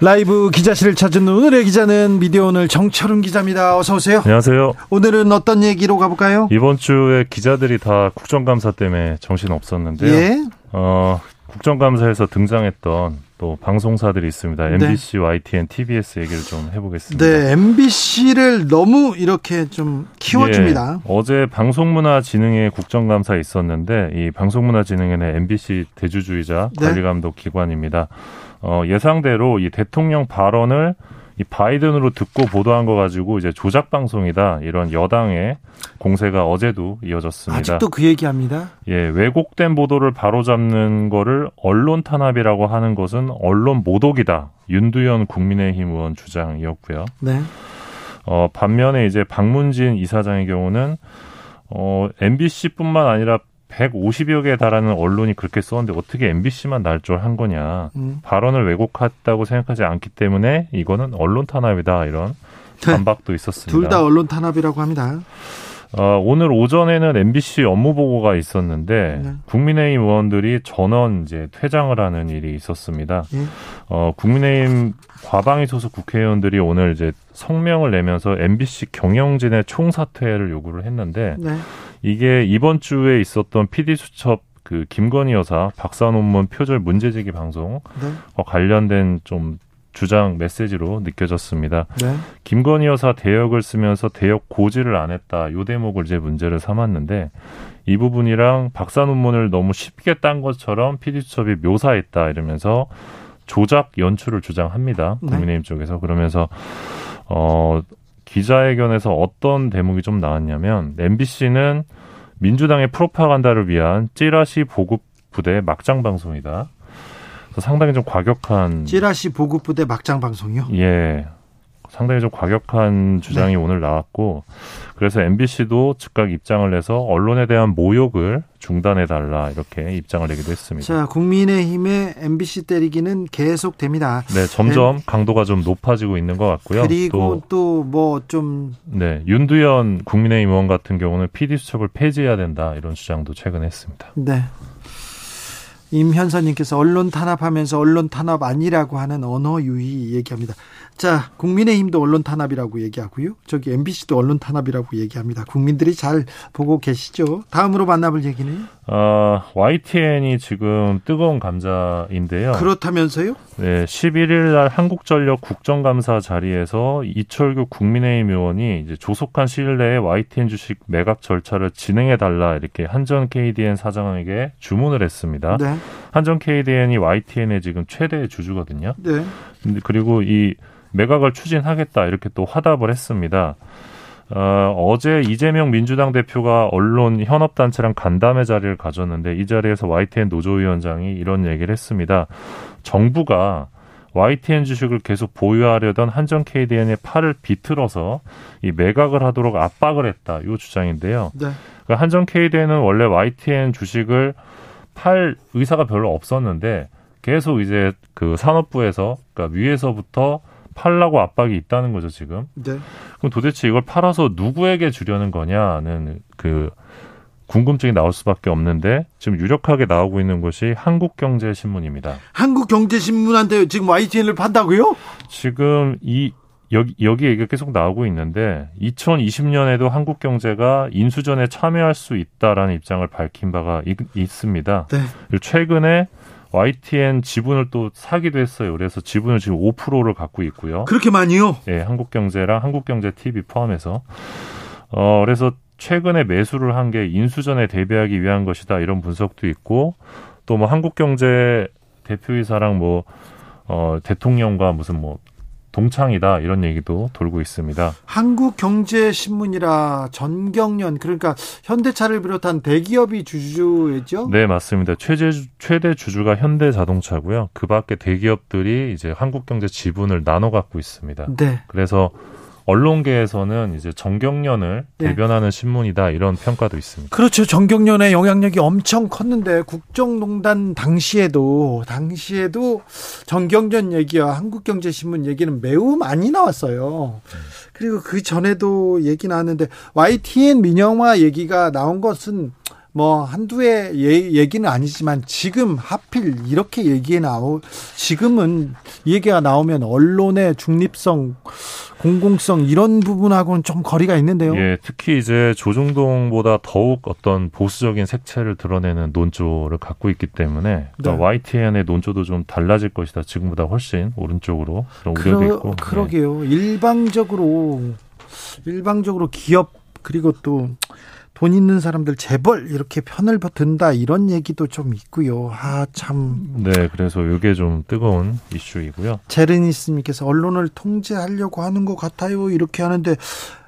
라이브 기자실을 찾은 오늘의 기자는 미디어 오늘 정철은 기자입니다. 어서 오세요. 안녕하세요. 오늘은 어떤 얘기로 가볼까요? 이번 주에 기자들이 다 국정감사 때문에 정신 없었는데요. 예. 어, 국정감사에서 등장했던 또 방송사들이 있습니다. MBC, YTN, TBS 얘기를 좀 해보겠습니다. 네, MBC를 너무 이렇게 좀 키워줍니다. 예, 어제 방송문화진흥회 국정감사 있었는데 이 방송문화진흥회는 MBC 대주주이자 네. 관리감독 기관입니다. 어, 예상대로 이 대통령 발언을 이 바이든으로 듣고 보도한 거 가지고 이제 조작 방송이다 이런 여당의 공세가 어제도 이어졌습니다. 아직도 그 얘기합니다. 예, 왜곡된 보도를 바로잡는 거를 언론 탄압이라고 하는 것은 언론 모독이다. 윤두현 국민의힘 의원 주장이었고요. 네. 어, 반면에 이제 박문진 이사장의 경우는 어, MBC뿐만 아니라 150여 개에 달하는 언론이 그렇게 썼는데 어떻게 MBC만 날조한 거냐. 음. 발언을 왜곡했다고 생각하지 않기 때문에 이거는 언론 탄압이다. 이런 네. 반박도 있었습니다. 둘 다 언론 탄압이라고 합니다. 어, 오늘 오전에는 MBC 업무 보고가 있었는데 네. 국민의힘 의원들이 전원 이제 퇴장을 하는 일이 있었습니다. 예. 어, 국민의힘 과방위 소속 국회의원들이 오늘 이제 성명을 내면서 MBC 경영진의 총사퇴를 요구를 했는데 네. 이게 이번 주에 있었던 PD 수첩 그 김건희 여사 박사 논문 표절 문제 제기 방송 네. 어, 관련된 좀 주장 메시지로 느껴졌습니다. 네. 김건희 여사 대역을 쓰면서 대역 고지를 안 했다. 요 대목을 이제 문제를 삼았는데 이 부분이랑 박사 논문을 너무 쉽게 딴 것처럼 PD수첩이 묘사했다 이러면서 조작 연출을 주장합니다. 네. 국민의힘 쪽에서 그러면서 어 기자회견에서 어떤 대목이 좀 나왔냐면 MBC는 민주당의 프로파간다를 위한 찌라시 보급 부대 막장 방송이다. 상당히 좀 과격한 찌라시 보급 부대 막장 방송이요. 예. 상당히 좀 과격한 주장이 네. 오늘 나왔고 그래서 MBC도 즉각 입장을 내서 언론에 대한 모욕을 중단해 달라 이렇게 입장을 내기도 했습니다. 자, 국민의힘의 MBC 때리기는 계속됩니다. 네, 점점 강도가 좀 높아지고 있는 것 같고요. 그리고 또 뭐좀 네, 윤두현 국민의힘 의원 같은 경우는 PD 수첩을 폐지해야 된다 이런 주장도 최근에 했습니다. 네. 임현선님께서 언론 탄압하면서 언론 탄압 아니라고 하는 언어 유희 얘기합니다. 자, 국민의힘도 언론 탄압이라고 얘기하고요. 저기 MBC도 언론 탄압이라고 얘기합니다. 국민들이 잘 보고 계시죠? 다음으로 만나볼 얘기는 아, YTN이 지금 뜨거운 감자인데요. 그렇다면서요? 네, 11일 날 한국전력 국정감사 자리에서 이철규 국민의힘 의원이 이제 조속한 시일 내에 YTN 주식 매각 절차를 진행해 달라 이렇게 한전 KDN 사장에게 주문을 했습니다. 네. 한전 KDN이 YTN의 지금 최대 주주거든요. 네. 그리고 이 매각을 추진하겠다 이렇게 또 화답을 했습니다. 어, 어제 이재명 민주당 대표가 언론 현업단체랑 간담회 자리를 가졌는데 이 자리에서 YTN 노조위원장이 이런 얘기를 했습니다. 정부가 YTN 주식을 계속 보유하려던 한전 KDN의 팔을 비틀어서 이 매각을 하도록 압박을 했다. 이 주장인데요. 네. 그러니까 한전 KDN은 원래 YTN 주식을 팔 의사가 별로 없었는데 계속 이제 그 산업부에서 그러니까 위에서부터 팔라고 압박이 있다는 거죠 지금. 네. 그럼 도대체 이걸 팔아서 누구에게 주려는 거냐는 그 궁금증이 나올 수밖에 없는데 지금 유력하게 나오고 있는 것이 한국경제신문입니다. 한국경제신문한테 지금 YTN을 판다고요? 지금 이 여기 여기 얘기가 계속 나오고 있는데 2020년에도 한국 경제가 인수전에 참여할 수 있다라는 입장을 밝힌 바가 있, 있습니다. 네. 최근에 YTN 지분을 또 사기도 했어요. 그래서 지분을 지금 5%를 갖고 있고요. 그렇게 많이요? 예, 한국경제랑 한국경제 TV 포함해서 어 그래서 최근에 매수를 한 게 인수전에 대비하기 위한 것이다 이런 분석도 있고 또 뭐 한국경제 대표이사랑 뭐 어, 대통령과 무슨 뭐 동창이다 이런 얘기도 돌고 있습니다. 한국경제신문이라 전경련 그러니까 현대차를 비롯한 대기업이 주주죠? 네 맞습니다. 최대 최대 주주가 현대자동차고요. 그 밖에 대기업들이 이제 한국경제 지분을 나눠 갖고 있습니다. 네. 그래서 언론계에서는 이제 정경련을 네. 대변하는 신문이다 이런 평가도 있습니다. 그렇죠. 정경련의 영향력이 엄청 컸는데 국정농단 당시에도 당시에도 정경련 얘기와 한국경제신문 얘기는 매우 많이 나왔어요. 그리고 그 전에도 얘기 나왔는데 YTN 민영화 얘기가 나온 것은 뭐 한두 해 예, 얘기는 아니지만 지금 하필 이렇게 얘기에 나오 지금은 얘기가 나오면 언론의 중립성 공공성 이런 부분하고는 좀 거리가 있는데요. 예, 특히 이제 조중동보다 더욱 어떤 보수적인 색채를 드러내는 논조를 갖고 있기 때문에 네. YTN의 논조도 좀 달라질 것이다. 지금보다 훨씬 오른쪽으로 그런 그러, 우려도 있고. 그러게요. 네. 일방적으로 일방적으로 기업 그리고 또 돈 있는 사람들 재벌 이렇게 편을 든다 이런 얘기도 좀 있고요. 아 참. 네, 그래서 이게 좀 뜨거운 이슈이고요. 제르니스님께서 언론을 통제하려고 하는 것 같아요. 이렇게 하는데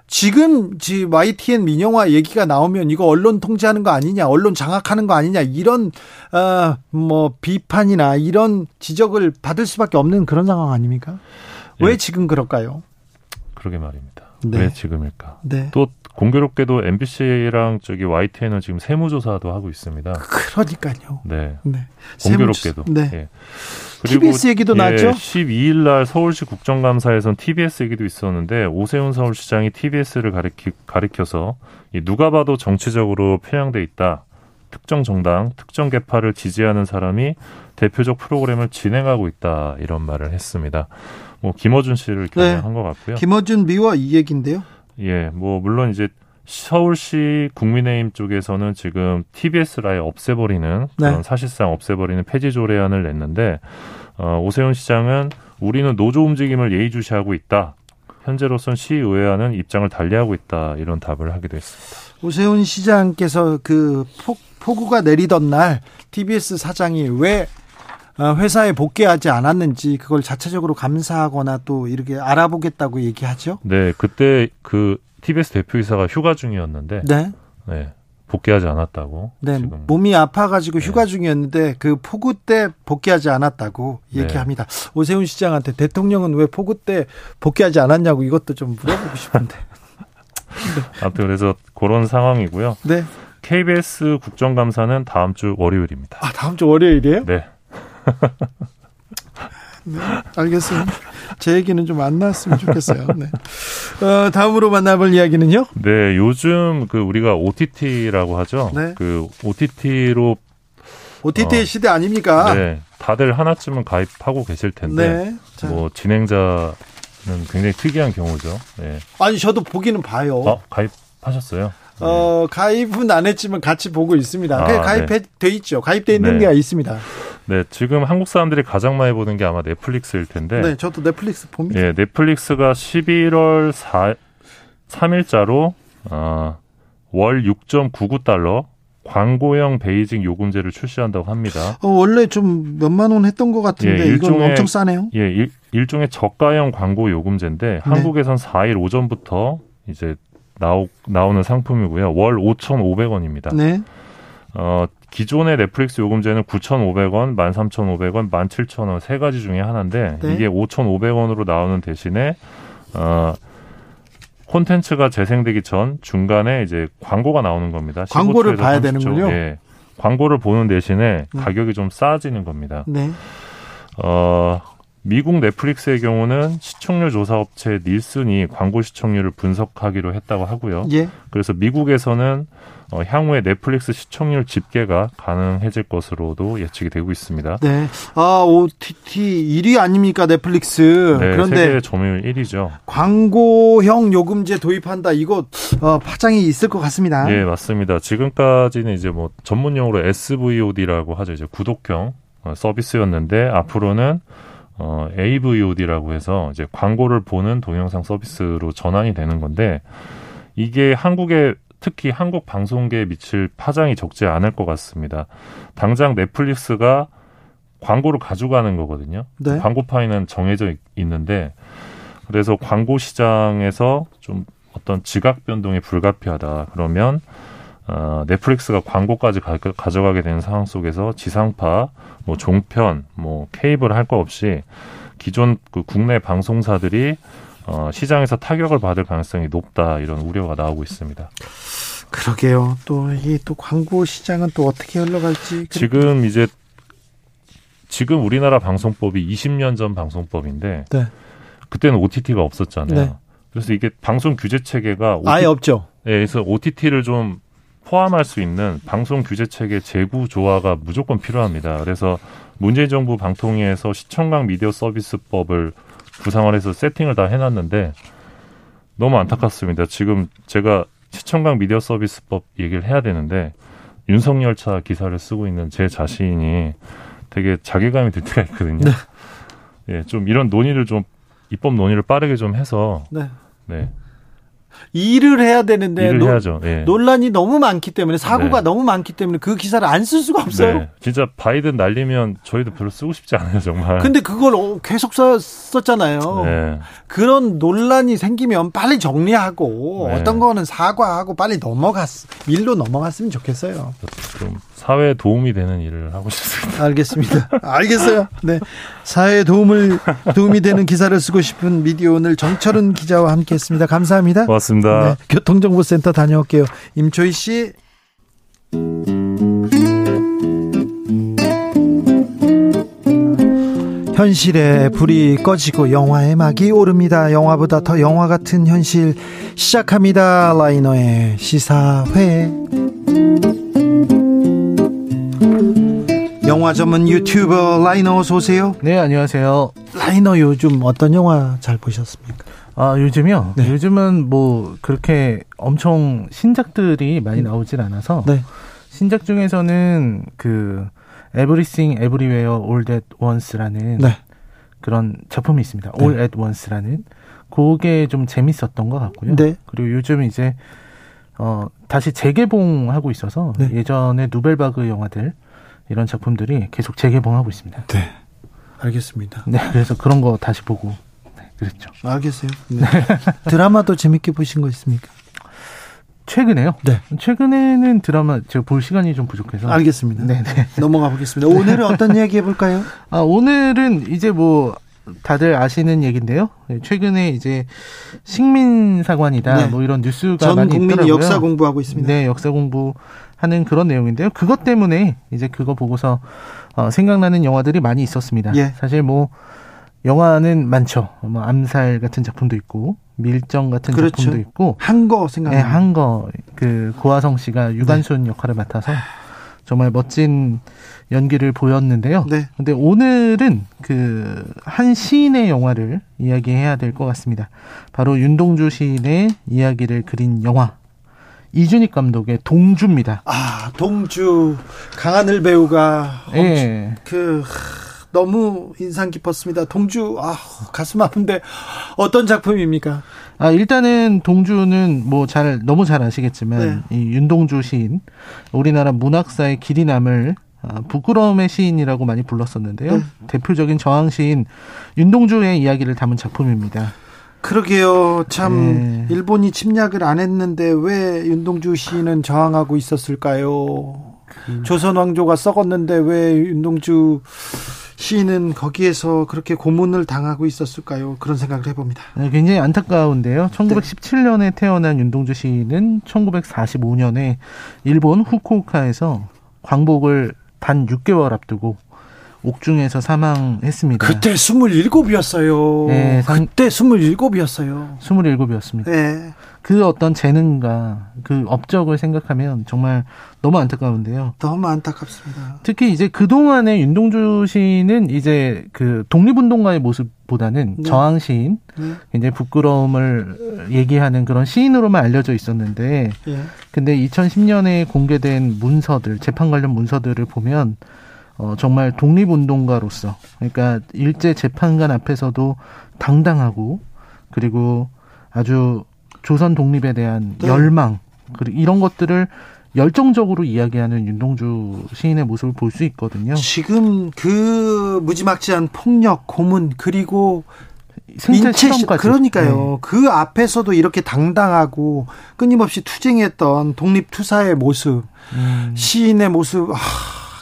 지금 지 YTN 민영화 얘기가 나오면 이거 언론 통제하는 거 아니냐, 언론 장악하는 거 아니냐 이런 어뭐 비판이나 이런 지적을 받을 수밖에 없는 그런 상황 아닙니까? 왜 네. 지금 그럴까요? 그러게 말입니다. 네. 왜 지금일까? 네. 또 공교롭게도 MBC랑 저기 YTN은 지금 세무조사도 하고 있습니다. 그러니까요. 네. 네. 공교롭게도. 네. 예. 그리고 TBS 얘기도 예, 나죠. 12일 날 서울시 국정감사에선 TBS 얘기도 있었는데 오세훈 서울시장이 TBS를 가리키, 가리켜서 누가 봐도 정치적으로 편향돼 있다. 특정 정당, 특정 계파를 지지하는 사람이 대표적 프로그램을 진행하고 있다 이런 말을 했습니다. 뭐 김어준 씨를 겨냥한 네. 것 같고요. 김어준 미화 이 얘기인데요. 예, 뭐 물론 이제 서울시 국민의힘 쪽에서는 지금 TBS를 아예 없애버리는 그런 네. 사실상 없애버리는 폐지 조례안을 냈는데 어, 오세훈 시장은 우리는 노조 움직임을 예의주시하고 있다. 현재로선 시의회와는 입장을 달리하고 있다. 이런 답을 하기도 했습니다. 오세훈 시장께서 그 폭, 폭우가 내리던 날 TBS 사장이 왜 어, 회사에 복귀하지 않았는지 그걸 자체적으로 감사하거나 또 이렇게 알아보겠다고 얘기하죠. 네, 그때 그 TBS 대표이사가 휴가 중이었는데 네. 네. 복귀하지 않았다고. 네, 지금. 몸이 아파가지고 네. 휴가 중이었는데 그 폭우 때 복귀하지 않았다고 네. 얘기합니다. 오세훈 시장한테 대통령은 왜 폭우 때 복귀하지 않았냐고 이것도 좀 물어보고 싶은데. 네. 아무튼 그래서 그런 상황이고요. 네. KBS 국정감사는 다음 주 월요일입니다. 아, 다음 주 월요일이에요? 네. 네, 알겠습니다. 제 얘기는 좀 안 나왔으면 좋겠어요. 네. 어, 다음으로 만나볼 이야기는요? 네, 요즘 그 우리가 OTT라고 하죠. 네. 그 OTT로 OTT의 어, 시대 아닙니까? 네, 다들 하나쯤은 가입하고 계실 텐데 네. 뭐 진행자는 굉장히 특이한 경우죠. 네. 아니 저도 보기는 봐요. 어, 가입하셨어요? 어, 가입은 안 했지만 같이 보고 있습니다. 아, 가입돼 네. 있죠. 가입돼 있는 네. 게 있습니다. 네, 지금 한국 사람들이 가장 많이 보는 게 아마 넷플릭스일 텐데. 네, 저도 넷플릭스 봅니다. 예, 넷플릭스가 11월 4, 3일자로 어, 월 6.99달러 광고형 베이징 요금제를 출시한다고 합니다. 어, 원래 좀 몇만 원 했던 것 같은데 예, 일종의, 이건 엄청 싸네요. 예, 일, 일종의 저가형 광고 요금제인데 네. 한국에선 4일 오전부터 이제 나오, 나오는 상품이고요. 월 5,500원입니다. 네. 어, 기존의 넷플릭스 요금제는 9,500원, 13,500원, 17,000원 세 가지 중에 하나인데 네. 이게 5,500원으로 나오는 대신에 어 콘텐츠가 재생되기 전 중간에 이제 광고가 나오는 겁니다. 광고를 봐야 30초. 되는군요. 예. 광고를 보는 대신에 네. 가격이 좀 싸지는 겁니다. 네. 어 미국 넷플릭스의 경우는 시청률 조사 업체 닐슨이 광고 시청률을 분석하기로 했다고 하고요. 예. 그래서 미국에서는 어, 향후에 넷플릭스 시청률 집계가 가능해질 것으로도 예측이 되고 있습니다. 네. 아, OTT 1위 아닙니까, 넷플릭스. 네, 그런데 세계 점유율 1위죠. 광고형 요금제 도입한다. 이거 어, 파장이 있을 것 같습니다. 네, 맞습니다. 지금까지는 이제 뭐 전문 용어로 SVOD라고 하죠. 이제 구독형 어, 서비스였는데 앞으로는 어, AVOD라고 해서 이제 광고를 보는 동영상 서비스로 전환이 되는 건데 이게 한국의 특히 한국 방송계에 미칠 파장이 적지 않을 것 같습니다. 당장 넷플릭스가 광고를 가져가는 거거든요. 네. 광고 파이는 정해져 있는데 그래서 광고 시장에서 좀 어떤 지각 변동이 불가피하다 그러면 어, 넷플릭스가 광고까지 가, 져가게 되는 상황 속에서 지상파, 뭐 종편, 뭐 케이블 할 거 없이 기존 그 국내 방송사들이 어, 시장에서 타격을 받을 가능성이 높다 이런 우려가 나오고 있습니다. 그러게요. 또 이또 광고 시장은 또 어떻게 흘러갈지 지금 이제 지금 우리나라 방송법이 20년 전 방송법인데 네. 그때는 OTT가 없었잖아요. 네. 그래서 이게 방송 규제 체계가 OT, 아예 없죠. 네, 그래서 OTT를 좀 포함할 수 있는 방송 규제 체계 재구 조화가 무조건 필요합니다. 그래서 문재인 정부 방통위에서 시청각 미디어 서비스법을 구상을 해서 세팅을 다 해놨는데 너무 안타깝습니다. 지금 제가 시청각 미디어 서비스법 얘기를 해야 되는데 윤석열 차 기사를 쓰고 있는 제 자신이 되게 자괴감이 들 때가 있거든요. 네. 예, 좀 이런 논의를 좀 입법 논의를 빠르게 좀 해서 네. 네. 일을 해야 되는데 일을 노, 해야죠. 예. 논란이 너무 많기 때문에 사고가 네. 너무 많기 때문에 그 기사를 안 쓸 수가 없어요. 네. 진짜 바이든 날리면 저희도 별로 쓰고 싶지 않아요, 정말. 근데 그걸 어, 계속 썼잖아요. 네. 그런 논란이 생기면 빨리 정리하고 네. 어떤 거는 사과하고 빨리 넘어갔 일로 넘어갔으면 좋겠어요. 좀 사회에 도움이 되는 일을 하고 싶습니다. 알겠습니다. 알겠어요. 네. 사회에 도움을 도움이 되는 기사를 쓰고 싶은 미디어 오늘 정철은 기자와 함께 했습니다. 감사합니다. 고맙습니다. 네, 교통정보센터 다녀올게요. 임초희 씨. 현실에 불이 꺼지고 영화의 막이 오릅니다. 영화보다 더 영화 같은 현실 시작합니다. 라이너의 시사회. 영화 전문 유튜버 라이너 어서 오세요. 네, 안녕하세요. 라이너 요즘 어떤 영화 잘 보셨습니까? 아, 요즘요? 네. 요즘은 뭐 그렇게 엄청 신작들이 많이 나오질 않아서 네. 신작 중에서는 그 Everything Everywhere All That Once라는 네. 그런 작품이 있습니다. 네. All at Once라는 그게 좀 재밌었던 것 같고요. 네. 그리고 요즘 이제 어 다시 재개봉하고 있어서 네. 예전에 누벨바그 영화들 이런 작품들이 계속 재개봉하고 있습니다. 네. 알겠습니다. 네, 그래서 그런 거 다시 보고 네, 그랬죠. 알겠어요. 네. 드라마도 재밌게 보신 거 있습니까? 최근에요? 네. 최근에는 드라마 제가 볼 시간이 좀 부족해서. 알겠습니다. 네, 네. 넘어가 보겠습니다. 오늘은 어떤 이야기 해볼까요? 아, 오늘은 이제 뭐 다들 아시는 얘기인데요. 네, 최근에 이제 식민사관이다 네. 뭐 이런 뉴스가 많이 국민이 있더라고요. 역사 공부하고 있습니다. 네, 역사 공부 하는 그런 내용인데요. 그것 때문에 이제 그거 보고서 어, 생각나는 영화들이 많이 있었습니다. 예. 사실 뭐 영화는 많죠. 뭐 암살 같은 작품도 있고 밀정 같은 그렇죠. 작품도 있고 한거 생각. 네, 한거 그 고화성 씨가 유관순 네. 역할을 맡아서 정말 멋진 연기를 보였는데요. 네. 근데 오늘은 그 한 시인의 영화를 이야기해야 될 것 같습니다. 바로 윤동주 시인의 이야기를 그린 영화 이준익 감독의 동주입니다. 아, 동주 강하늘 배우가 네. 그 너무 인상 깊었습니다. 동주 아 가슴 아픈데 어떤 작품입니까? 아 일단은 동주는 뭐 잘 너무 잘 아시겠지만 네. 이 윤동주 시인 우리나라 문학사의 길이 남을 아, 부끄러움의 시인이라고 많이 불렀었는데요. 네. 대표적인 저항 시인 윤동주의 이야기를 담은 작품입니다. 그러게요. 참 네. 일본이 침략을 안 했는데 왜 윤동주 시인은 저항하고 있었을까요? 그... 조선 왕조가 썩었는데 왜 윤동주 시인은 거기에서 그렇게 고문을 당하고 있었을까요? 그런 생각을 해봅니다. 네, 굉장히 안타까운데요. 1917년에 태어난 윤동주 시인은 1945년에 일본 후쿠오카에서 광복을 단 6개월 앞두고 옥중에서 사망했습니다. 그때 27이었어요. 네, 상... 그때 27이었어요. 27이었습니다. 네. 그 어떤 재능과 그 업적을 생각하면 정말 너무 안타까운데요. 너무 안타깝습니다. 특히 이제 그동안의 윤동주 시인은 이제 그 독립운동가의 모습보다는 네. 저항 시인, 네. 굉장히 부끄러움을 얘기하는 그런 시인으로만 알려져 있었는데, 네. 근데 2010년에 공개된 문서들, 재판 관련 문서들을 보면 어, 정말 독립운동가로서, 그러니까 일제 재판관 앞에서도 당당하고, 그리고 아주 조선 독립에 대한 네. 열망, 그리고 이런 것들을 열정적으로 이야기하는 윤동주 시인의 모습을 볼 수 있거든요. 지금 그 무지막지한 폭력, 고문, 그리고 생체 실험까지. 그러니까요. 네. 그 앞에서도 이렇게 당당하고 끊임없이 투쟁했던 독립투사의 모습, 음. 시인의 모습, 아,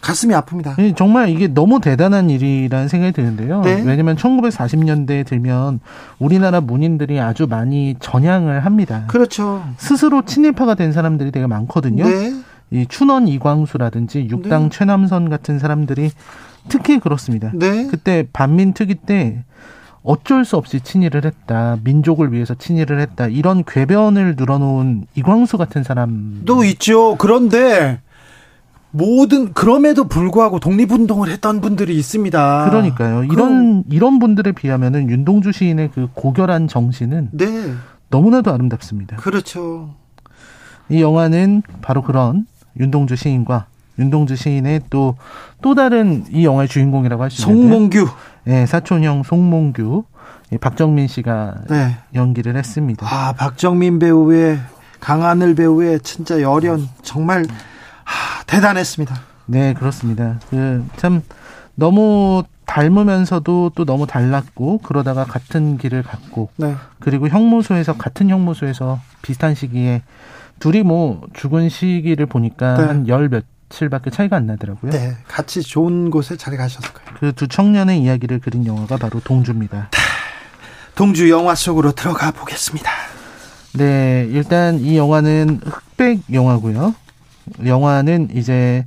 가슴이 아픕니다. 정말 이게 너무 대단한 일이라는 생각이 드는데요. 네? 왜냐하면 1940년대에 들면 우리나라 문인들이 아주 많이 전향을 합니다. 그렇죠. 스스로 친일파가 된 사람들이 되게 많거든요. 네. 이 춘원 이광수라든지 육당 네. 최남선 같은 사람들이 특히 그렇습니다. 네. 그때 반민특위 때 어쩔 수 없이 친일을 했다. 민족을 위해서 친일을 했다. 이런 궤변을 늘어놓은 이광수 같은 사람도 있죠. 그런데 모든 그럼에도 불구하고 독립운동을 했던 분들이 있습니다. 그러니까요. 이런 이런 분들에 비하면은 윤동주 시인의 그 고결한 정신은 네. 너무나도 아름답습니다. 그렇죠. 이 영화는 바로 그런 윤동주 시인과 윤동주 시인의 또 또 다른 이 영화의 주인공이라고 할 수 있는데 송몽규. 네, 사촌형 송몽규. 박정민 씨가 네. 연기를 했습니다. 아, 박정민 배우의 강하늘 배우의 진짜 열연 정말 하, 대단했습니다. 네, 그렇습니다. 그 참 너무 닮으면서도 또 너무 달랐고 그러다가 같은 길을 갔고 네. 그리고 형무소에서 같은 형무소에서 비슷한 시기에 둘이 뭐 죽은 시기를 보니까 네. 한열 며칠밖에 차이가 안 나더라고요. 네, 같이 좋은 곳에 잘 가셨을 거예요. 그 두 청년의 이야기를 그린 영화가 바로 동주입니다. 네. 동주 영화 속으로 들어가 보겠습니다. 네, 일단 이 영화는 흑백 영화고요. 영화는 이제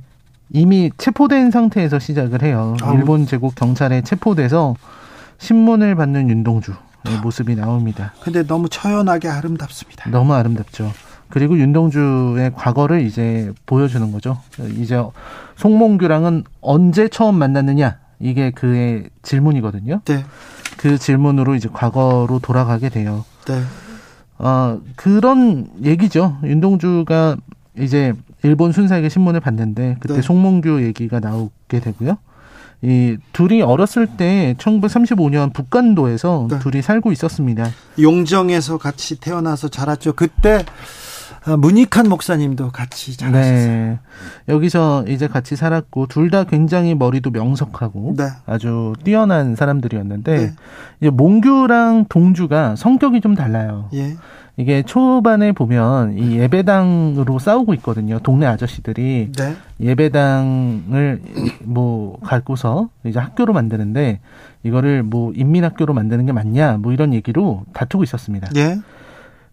이미 체포된 상태에서 시작을 해요. 아우. 일본 제국 경찰에 체포돼서 신문을 받는 윤동주의 모습이 나옵니다. 근데 너무 처연하게 아름답습니다. 너무 아름답죠. 그리고 윤동주의 과거를 이제 보여주는 거죠. 이제 송몽규랑은 언제 처음 만났느냐 이게 그의 질문이거든요. 네. 그 질문으로 이제 과거로 돌아가게 돼요. 네. 어 그런 얘기죠. 윤동주가 이제 일본 순사에게 신문을 봤는데 그때 네. 송몽규 얘기가 나오게 되고요. 이 둘이 어렸을 때 1935년 북간도에서 네. 둘이 살고 있었습니다. 용정에서 같이 태어나서 자랐죠. 그때 어, 문익한 목사님도 같이 자랐었어요. 네. 여기서 이제 같이 살았고 둘 다 굉장히 머리도 명석하고 네. 아주 뛰어난 사람들이었는데 네. 이제 몽규랑 동주가 성격이 좀 달라요. 예. 이게 초반에 보면 이 예배당으로 싸우고 있거든요. 동네 아저씨들이 네. 예배당을 뭐 갖고서 이제 학교로 만드는데 이거를 뭐 인민학교로 만드는 게 맞냐 뭐 이런 얘기로 다투고 있었습니다. 예.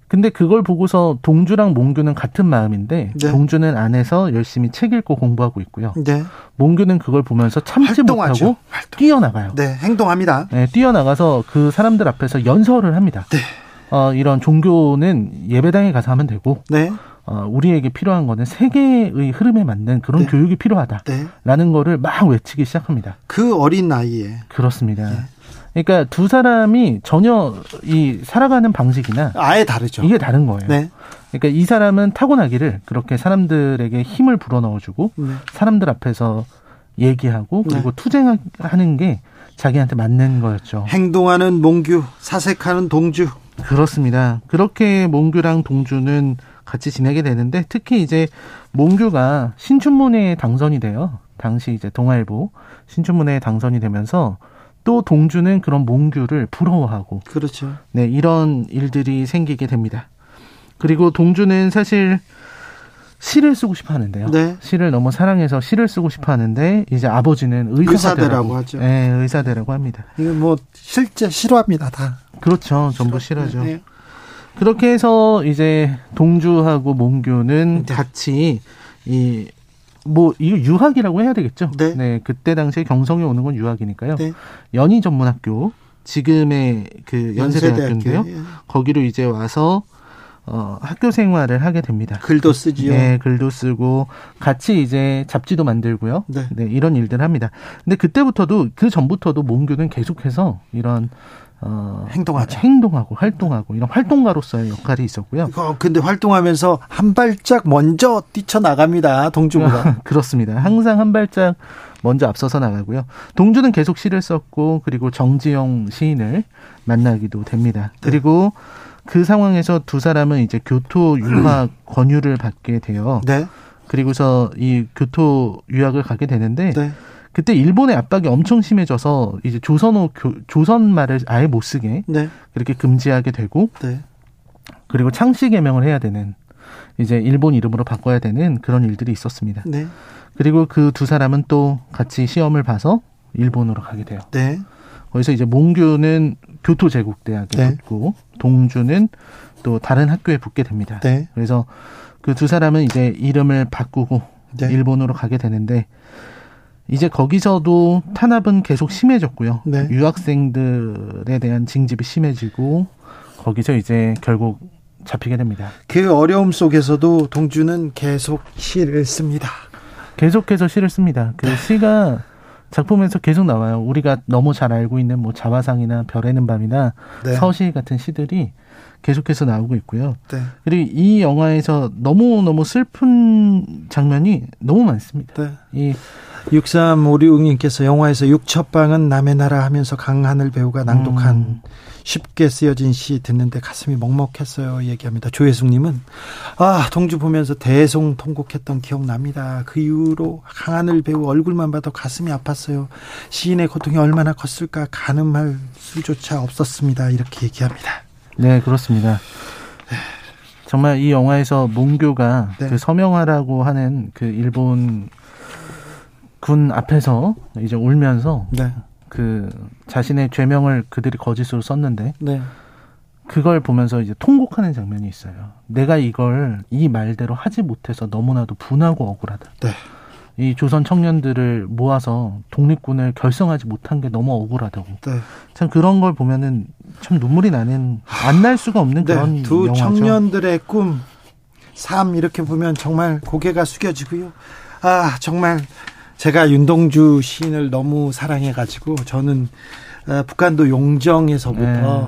근데 그걸 보고서 동주랑 몽규는 같은 마음인데 네. 동주는 안에서 열심히 책 읽고 공부하고 있고요. 네. 몽규는 그걸 보면서 참지 활동하죠. 못하고 활동. 뛰어나가요. 네, 행동합니다. 네, 뛰어나가서 그 사람들 앞에서 연설을 합니다. 네. 어, 이런 종교는 예배당에 가서 하면 되고 네. 어, 우리에게 필요한 거는 세계의 흐름에 맞는 그런 네. 교육이 필요하다라는 네. 거를 막 외치기 시작합니다. 그 어린 나이에 그렇습니다. 네. 그러니까 두 사람이 전혀 이 살아가는 방식이나 아예 다르죠. 이게 다른 거예요. 네. 그러니까 이 사람은 타고나기를 그렇게 사람들에게 힘을 불어넣어주고 네. 사람들 앞에서 얘기하고 그리고 네. 투쟁하는 게 자기한테 맞는 거였죠. 행동하는 몽규, 사색하는 동주. 그렇습니다. 그렇게 몽규랑 동주는 같이 지내게 되는데 특히 이제 몽규가 신춘문예에 당선이 돼요. 당시 이제 동아일보 신춘문예에 당선이 되면서 또 동주는 그런 몽규를 부러워하고 그렇죠. 네, 이런 일들이 생기게 됩니다. 그리고 동주는 사실 시를 쓰고 싶어 하는데요. 네. 시를 너무 사랑해서 시를 쓰고 싶어 하는데 이제 아버지는 의사대라고 하죠. 네, 의사대라고 합니다. 이거 뭐 실제 싫어합니다, 다. 그렇죠. 전부 싫어죠. 네. 그렇게 해서 이제 동주하고 몽규는 네. 같이 이뭐 유학이라고 해야 되겠죠. 네. 네. 그때 당시에 경성에 오는 건 유학이니까요. 네. 연희 전문학교 지금의 그 연세대학교인데요. 예. 거기로 이제 와서 어, 학교 생활을 하게 됩니다. 글도 쓰지요. 네, 글도 쓰고 같이 이제 잡지도 만들고요. 네. 네 이런 일들 합니다. 근데 그때부터도 그 전부터도 몽규는 계속해서 이런 어, 행동하죠. 행동하고 활동하고 이런 활동가로서의 역할이 있었고요. 어, 근데 활동하면서 한 발짝 먼저 뛰쳐나갑니다. 동주가. 그렇습니다. 항상 한 발짝 먼저 앞서서 나가고요. 동주는 계속 시를 썼고 그리고 정지영 시인을 만나기도 됩니다. 네. 그리고 그 상황에서 두 사람은 이제 교토 유학 권유를 받게 돼요. 네. 그리고서 이 교토 유학을 가게 되는데 네. 그때 일본의 압박이 엄청 심해져서 이제 조선어 조선 말을 아예 못 쓰게 네. 그렇게 금지하게 되고 네. 그리고 창씨 개명을 해야 되는 이제 일본 이름으로 바꿔야 되는 그런 일들이 있었습니다. 네. 그리고 그 두 사람은 또 같이 시험을 봐서 일본으로 가게 돼요. 네. 거기서 이제 몽규는 교토제국대학에 네. 붙고 동주는 또 다른 학교에 붙게 됩니다. 네. 그래서 그 두 사람은 이제 이름을 바꾸고 네. 일본으로 가게 되는데 이제 거기서도 탄압은 계속 심해졌고요. 네. 유학생들에 대한 징집이 심해지고 거기서 이제 결국 잡히게 됩니다. 그 어려움 속에서도 동주는 계속 시를 씁니다. 계속해서 시를 씁니다. 그 네. 시가 작품에서 계속 나와요. 우리가 너무 잘 알고 있는 뭐 자화상이나 별에는 밤이나 네. 서시 같은 시들이 계속해서 나오고 있고요. 네. 그리고 이 영화에서 너무 너무 슬픈 장면이 너무 많습니다. 네. 이 6356님께서 영화에서 육첩방은 남의 나라 하면서 강하늘 배우가 낭독한 음. 쉽게 쓰여진 시 듣는데 가슴이 먹먹했어요. 얘기합니다. 조혜숙님은 아 동주 보면서 대송 통곡했던 기억 납니다. 그 이후로 강하늘 배우 얼굴만 봐도 가슴이 아팠어요. 시인의 고통이 얼마나 컸을까 가늠할 수조차 없었습니다. 이렇게 얘기합니다. 네 그렇습니다. 정말 이 영화에서 몽교가 네. 그 서명하라고 하는 그 일본 군 앞에서 이제 울면서 네. 그 자신의 죄명을 그들이 거짓으로 썼는데 네. 그걸 보면서 이제 통곡하는 장면이 있어요. 내가 이걸 이 말대로 하지 못해서 너무나도 분하고 억울하다. 네. 이 조선 청년들을 모아서 독립군을 결성하지 못한 게 너무 억울하다고. 네. 참 그런 걸 보면은 참 눈물이 나는 안 날 수가 없는 네. 그런 두 영화죠. 청년들의 꿈, 삶 이렇게 보면 정말 고개가 숙여지고요. 아 정말 제가 윤동주 시인을 너무 사랑해가지고 저는 어, 북한도 용정에서부터 네.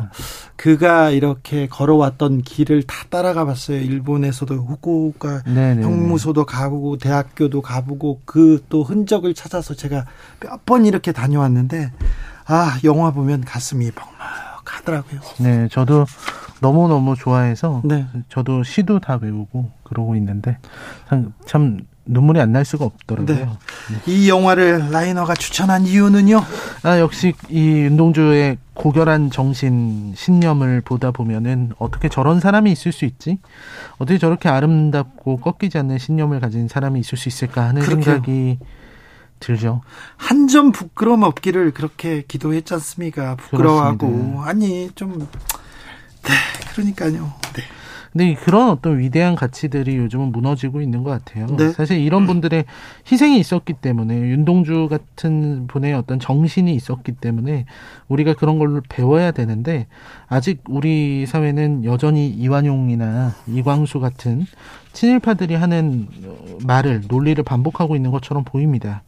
그가 이렇게 걸어왔던 길을 다 따라가 봤어요. 일본에서도 후쿠오카 네, 네, 형무소도 가보고 대학교도 가보고 그 또 흔적을 찾아서 제가 몇 번 이렇게 다녀왔는데 아 영화 보면 가슴이 벅벅하더라고요. 네, 저도 너무 너무 좋아해서 네. 저도 시도 다 외우고 그러고 있는데 참, 참 눈물이 안 날 수가 없더라고요. 네. 이 영화를 라이너가 추천한 이유는요? 아, 역시 이 윤동주의 고결한 정신, 신념을 보다 보면은 어떻게 저런 사람이 있을 수 있지? 어떻게 저렇게 아름답고 꺾이지 않는 신념을 가진 사람이 있을 수 있을까 하는 그렇게요. 생각이 들죠. 한 점 부끄러움 없기를 그렇게 기도했지 않습니까? 부끄러워하고. 그렇습니다. 아니, 좀, 네, 그러니까요. 네. 근데 그런 어떤 위대한 가치들이 요즘은 무너지고 있는 것 같아요. 네. 사실 이런 분들의 희생이 있었기 때문에 윤동주 같은 분의 어떤 정신이 있었기 때문에 우리가 그런 걸로 배워야 되는데 아직 우리 사회는 여전히 이완용이나 이광수 같은 친일파들이 하는 말을 논리를 반복하고 있는 것처럼 보입니다.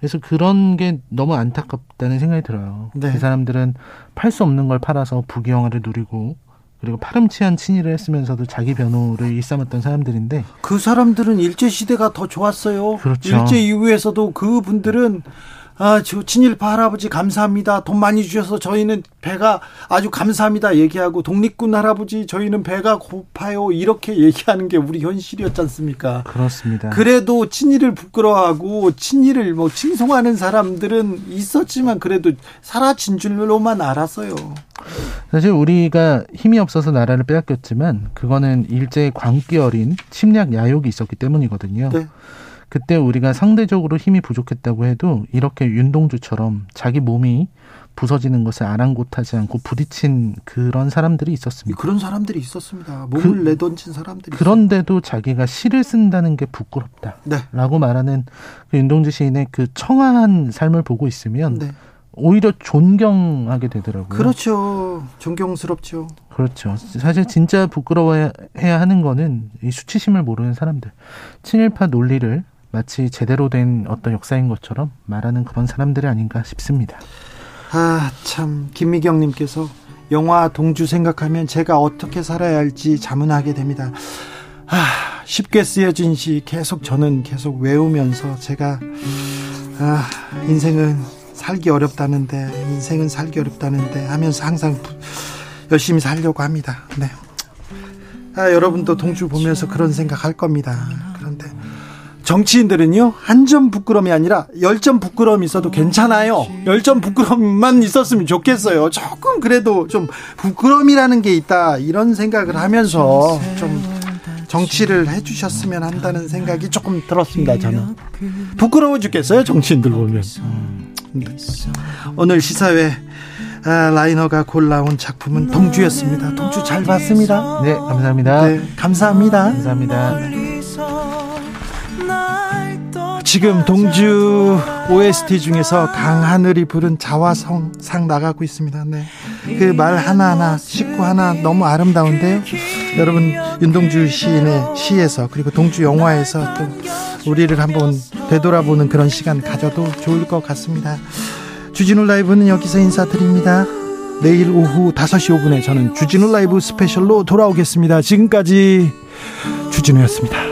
그래서 그런 게 너무 안타깝다는 생각이 들어요. 네. 그 사람들은 팔 수 없는 걸 팔아서 부귀영화를 누리고 그리고 파렴치한 친일을 했으면서도 자기 변호를 일삼았던 사람들인데 그 사람들은 일제 시대가 더 좋았어요. 그렇죠. 일제 이후에서도 그 분들은 아, 저 친일파 할아버지 감사합니다. 돈 많이 주셔서 저희는 배가 아주 감사합니다. 얘기하고 독립군 할아버지 저희는 배가 고파요. 이렇게 얘기하는 게 우리 현실이었지 않습니까? 그렇습니다. 그래도 친일을 부끄러워하고 친일을 뭐 칭송하는 사람들은 있었지만 그래도 사라진 줄로만 알았어요. 사실 우리가 힘이 없어서 나라를 빼앗겼지만 그거는 일제의 광기 어린 침략 야욕이 있었기 때문이거든요. 네. 그때 우리가 상대적으로 힘이 부족했다고 해도 이렇게 윤동주처럼 자기 몸이 부서지는 것을 아랑곳하지 않고 부딪힌 그런 사람들이 있었습니다. 그런 사람들이 있었습니다. 몸을 그, 내던진 사람들이. 그런데도 있어요. 자기가 시를 쓴다는 게 부끄럽다라고 네. 말하는 그 윤동주 시인의 그 청아한 삶을 보고 있으면 네. 오히려 존경하게 되더라고요. 그렇죠. 존경스럽죠. 그렇죠. 사실 진짜 부끄러워해야 하는 거는 이 수치심을 모르는 사람들. 친일파 논리를 마치 제대로 된 어떤 역사인 것처럼 말하는 그런 사람들이 아닌가 싶습니다. 아, 참, 김미경님께서 영화 동주 생각하면 제가 어떻게 살아야 할지 자문하게 됩니다. 아, 쉽게 쓰여진 시 계속 저는 계속 외우면서 제가, 아, 인생은 살기 어렵다는데, 인생은 살기 어렵다는데 하면서 항상 열심히 살려고 합니다. 네. 아, 여러분도 동주 보면서 그런 생각 할 겁니다. 정치인들은요 한 점 부끄럼이 아니라 열 점 부끄럼 있어도 괜찮아요. 열 점 부끄럼만 있었으면 좋겠어요. 조금 그래도 좀 부끄럼이라는 게 있다 이런 생각을 하면서 좀 정치를 해주셨으면 한다는 생각이 조금 들었습니다. 저는 부끄러워 죽겠어요 정치인들 보면. 네. 오늘 시사회 아, 라이너가 골라온 작품은 동주였습니다. 동주 잘 봤습니다. 네, 감사합니다. 네, 감사합니다. 감사합니다. 지금 동주 OST 중에서 강하늘이 부른 자화성 상 나가고 있습니다. 네. 그 말 하나하나 씻고 하나 너무 아름다운데요. 여러분 윤동주 시인의 시에서 그리고 동주 영화에서 또 우리를 한번 되돌아보는 그런 시간 가져도 좋을 것 같습니다. 주진우 라이브는 여기서 인사드립니다. 내일 오후 5시 5분에 저는 주진우 라이브 스페셜로 돌아오겠습니다. 지금까지 주진우였습니다.